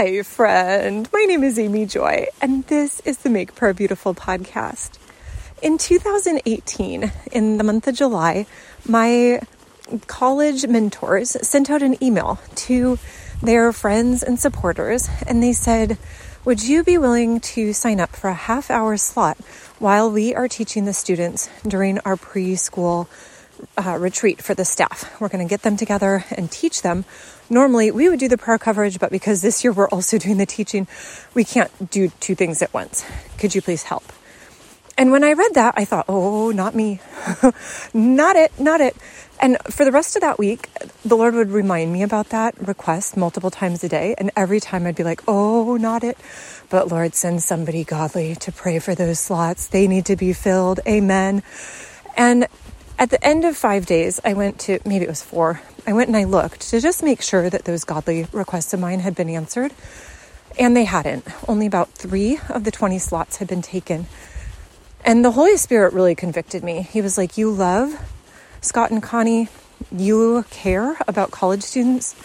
Hi, friend. My name is Amy Joy, and this is the Make Prayer Beautiful podcast. In 2018, in the month of July, my college mentors sent out an email to their friends and supporters, and they said, Would you be willing to sign up for a half hour slot while we are teaching the students during our preschool uh, retreat for the staff? We're going to get them together and teach them. Normally, we would do the prayer coverage, but because this year we're also doing the teaching, we can't do two things at once. Could you please help? And when I read that, I thought, oh, not me. not it, not it. And for the rest of that week, the Lord would remind me about that request multiple times a day. And every time I'd be like, oh, not it. But Lord, send somebody godly to pray for those slots. They need to be filled. Amen. And at the end of five days, I went to, maybe it was four, I went and I looked to just make sure that those godly requests of mine had been answered. And they hadn't. Only about three of the 20 slots had been taken. And the Holy Spirit really convicted me. He was like, You love Scott and Connie, you care about college students,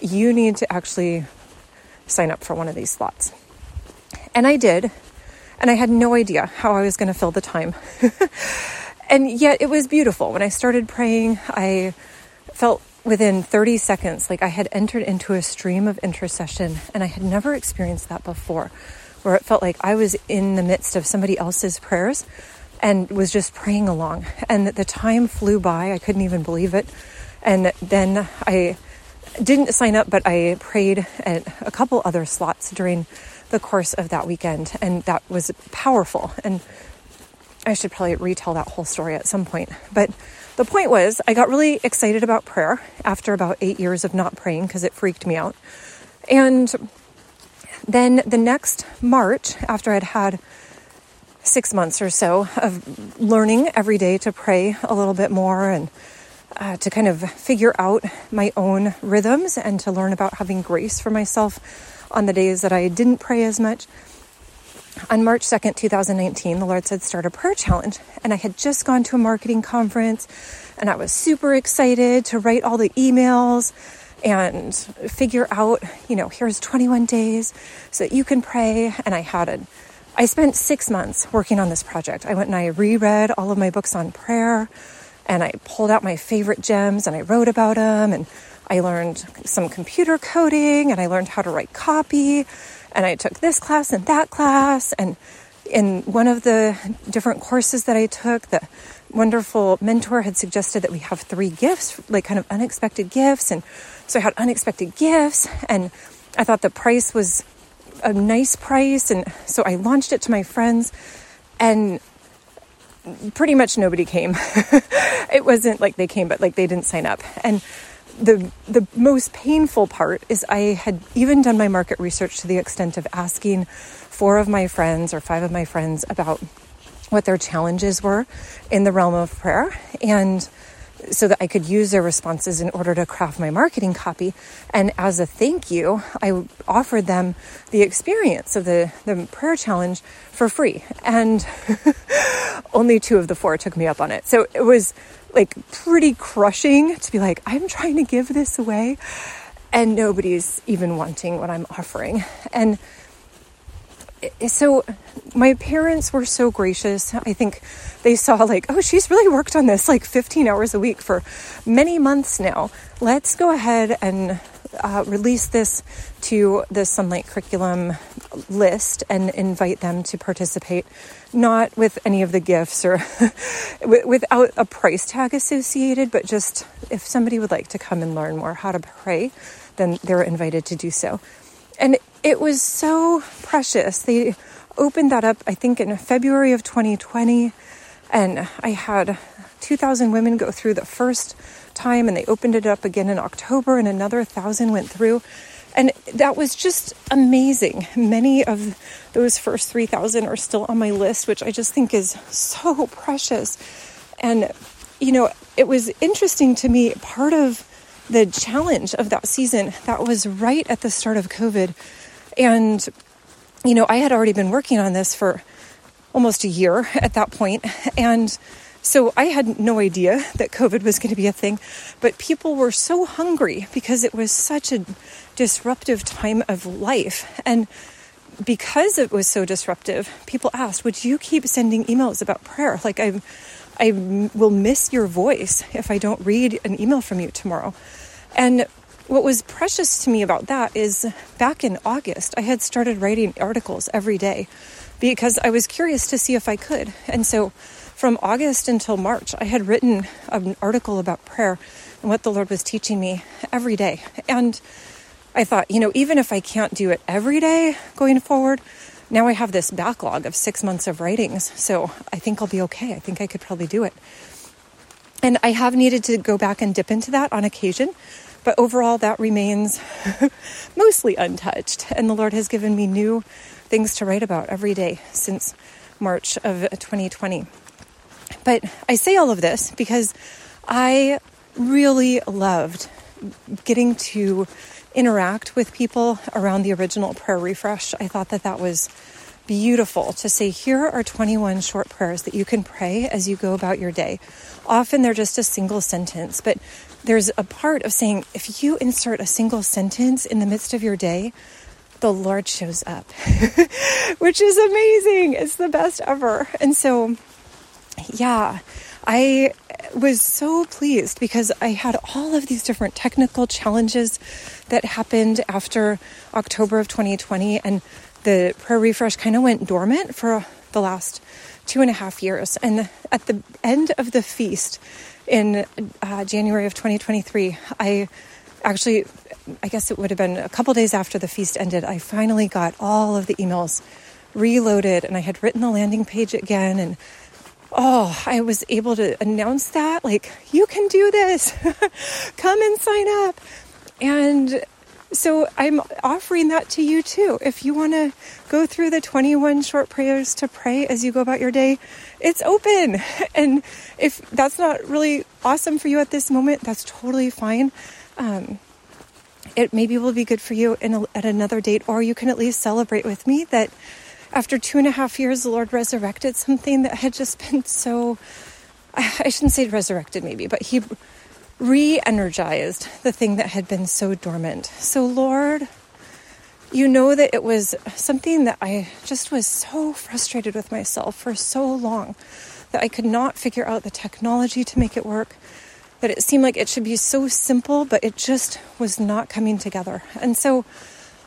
you need to actually sign up for one of these slots. And I did. And I had no idea how I was going to fill the time. and yet it was beautiful. When I started praying, I felt within 30 seconds like I had entered into a stream of intercession, and I had never experienced that before, where it felt like I was in the midst of somebody else's prayers and was just praying along. And that the time flew by. I couldn't even believe it. And then I didn't sign up, but I prayed at a couple other slots during the course of that weekend. And that was powerful. And I should probably retell that whole story at some point. But the point was, I got really excited about prayer after about eight years of not praying because it freaked me out. And then the next March, after I'd had six months or so of learning every day to pray a little bit more and uh, to kind of figure out my own rhythms and to learn about having grace for myself on the days that I didn't pray as much. On March 2nd, 2019, the Lord said, start a prayer challenge. And I had just gone to a marketing conference and I was super excited to write all the emails and figure out, you know, here's 21 days so that you can pray. And I had a I spent six months working on this project. I went and I reread all of my books on prayer and I pulled out my favorite gems and I wrote about them and I learned some computer coding and I learned how to write copy and I took this class and that class and in one of the different courses that I took, the wonderful mentor had suggested that we have three gifts, like kind of unexpected gifts. And so I had unexpected gifts and I thought the price was a nice price. And so I launched it to my friends, and pretty much nobody came. it wasn't like they came, but like they didn't sign up. And the the most painful part is I had even done my market research to the extent of asking four of my friends or five of my friends about what their challenges were in the realm of prayer and so that I could use their responses in order to craft my marketing copy. And as a thank you, I offered them the experience of the, the prayer challenge for free. And only two of the four took me up on it. So it was like pretty crushing to be like, I'm trying to give this away. And nobody's even wanting what I'm offering. And eh, so my parents were so gracious. I think they saw like, oh, she's really worked on this like 15 hours a week for many months now. Let's go ahead and uh, release this to the Sonlight curriculum list and invite them to participate, not with any of the gifts or without a price tag associated, but just if somebody would like to come and learn more how to pray, then they're invited to do so. And it was so precious. They opened that up, I think, in February of 2020. And I had 2,000 women go through the first time, and they opened it up again in October, and another 1,000 went through. And that was just amazing. Many of those first 3,000 are still on my list, which I just think is so precious. And, you know, it was interesting to me. Part of the challenge of that season that was right at the start of COVID. And, you know, I had already been working on this for almost a year at that point. And so I had no idea that COVID was going to be a thing. But people were so hungry because it was such a disruptive time of life. And because it was so disruptive, people asked, Would you keep sending emails about prayer? Like, I, I will miss your voice if I don't read an email from you tomorrow. And what was precious to me about that is back in August, I had started writing articles every day because I was curious to see if I could. And so from August until March, I had written an article about prayer and what the Lord was teaching me every day. And I thought, you know, even if I can't do it every day going forward, now I have this backlog of six months of writings. So I think I'll be okay. I think I could probably do it. And I have needed to go back and dip into that on occasion. But overall, that remains mostly untouched. And the Lord has given me new things to write about every day since March of 2020. But I say all of this because I really loved getting to interact with people around the original prayer refresh. I thought that that was beautiful to say, here are 21 short prayers that you can pray as you go about your day. Often they're just a single sentence, but there's a part of saying if you insert a single sentence in the midst of your day, the Lord shows up, which is amazing. It's the best ever. And so, yeah, I was so pleased because I had all of these different technical challenges that happened after October of 2020, and the prayer refresh kind of went dormant for the last two and a half years. And at the end of the feast, in uh, January of 2023, I actually, I guess it would have been a couple days after the feast ended, I finally got all of the emails reloaded and I had written the landing page again. And oh, I was able to announce that, like, you can do this, come and sign up. And so I'm offering that to you too. If you want to go through the 21 short prayers to pray as you go about your day, it's open. And if that's not really awesome for you at this moment, that's totally fine. Um, it maybe will be good for you a, at another date, or you can at least celebrate with me that after two and a half years, the Lord resurrected something that had just been so, I shouldn't say resurrected maybe, but He re energized the thing that had been so dormant. So, Lord, you know that it was something that I just was so frustrated with myself for so long that I could not figure out the technology to make it work. That it seemed like it should be so simple, but it just was not coming together. And so,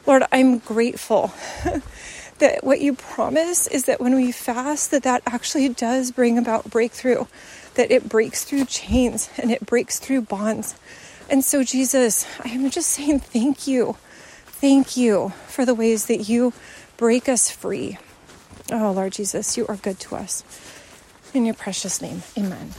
Lord, I'm grateful that what you promise is that when we fast, that that actually does bring about breakthrough that it breaks through chains and it breaks through bonds. And so, Jesus, I'm just saying thank you. Thank you for the ways that you break us free. Oh, Lord Jesus, you are good to us. In your precious name, amen.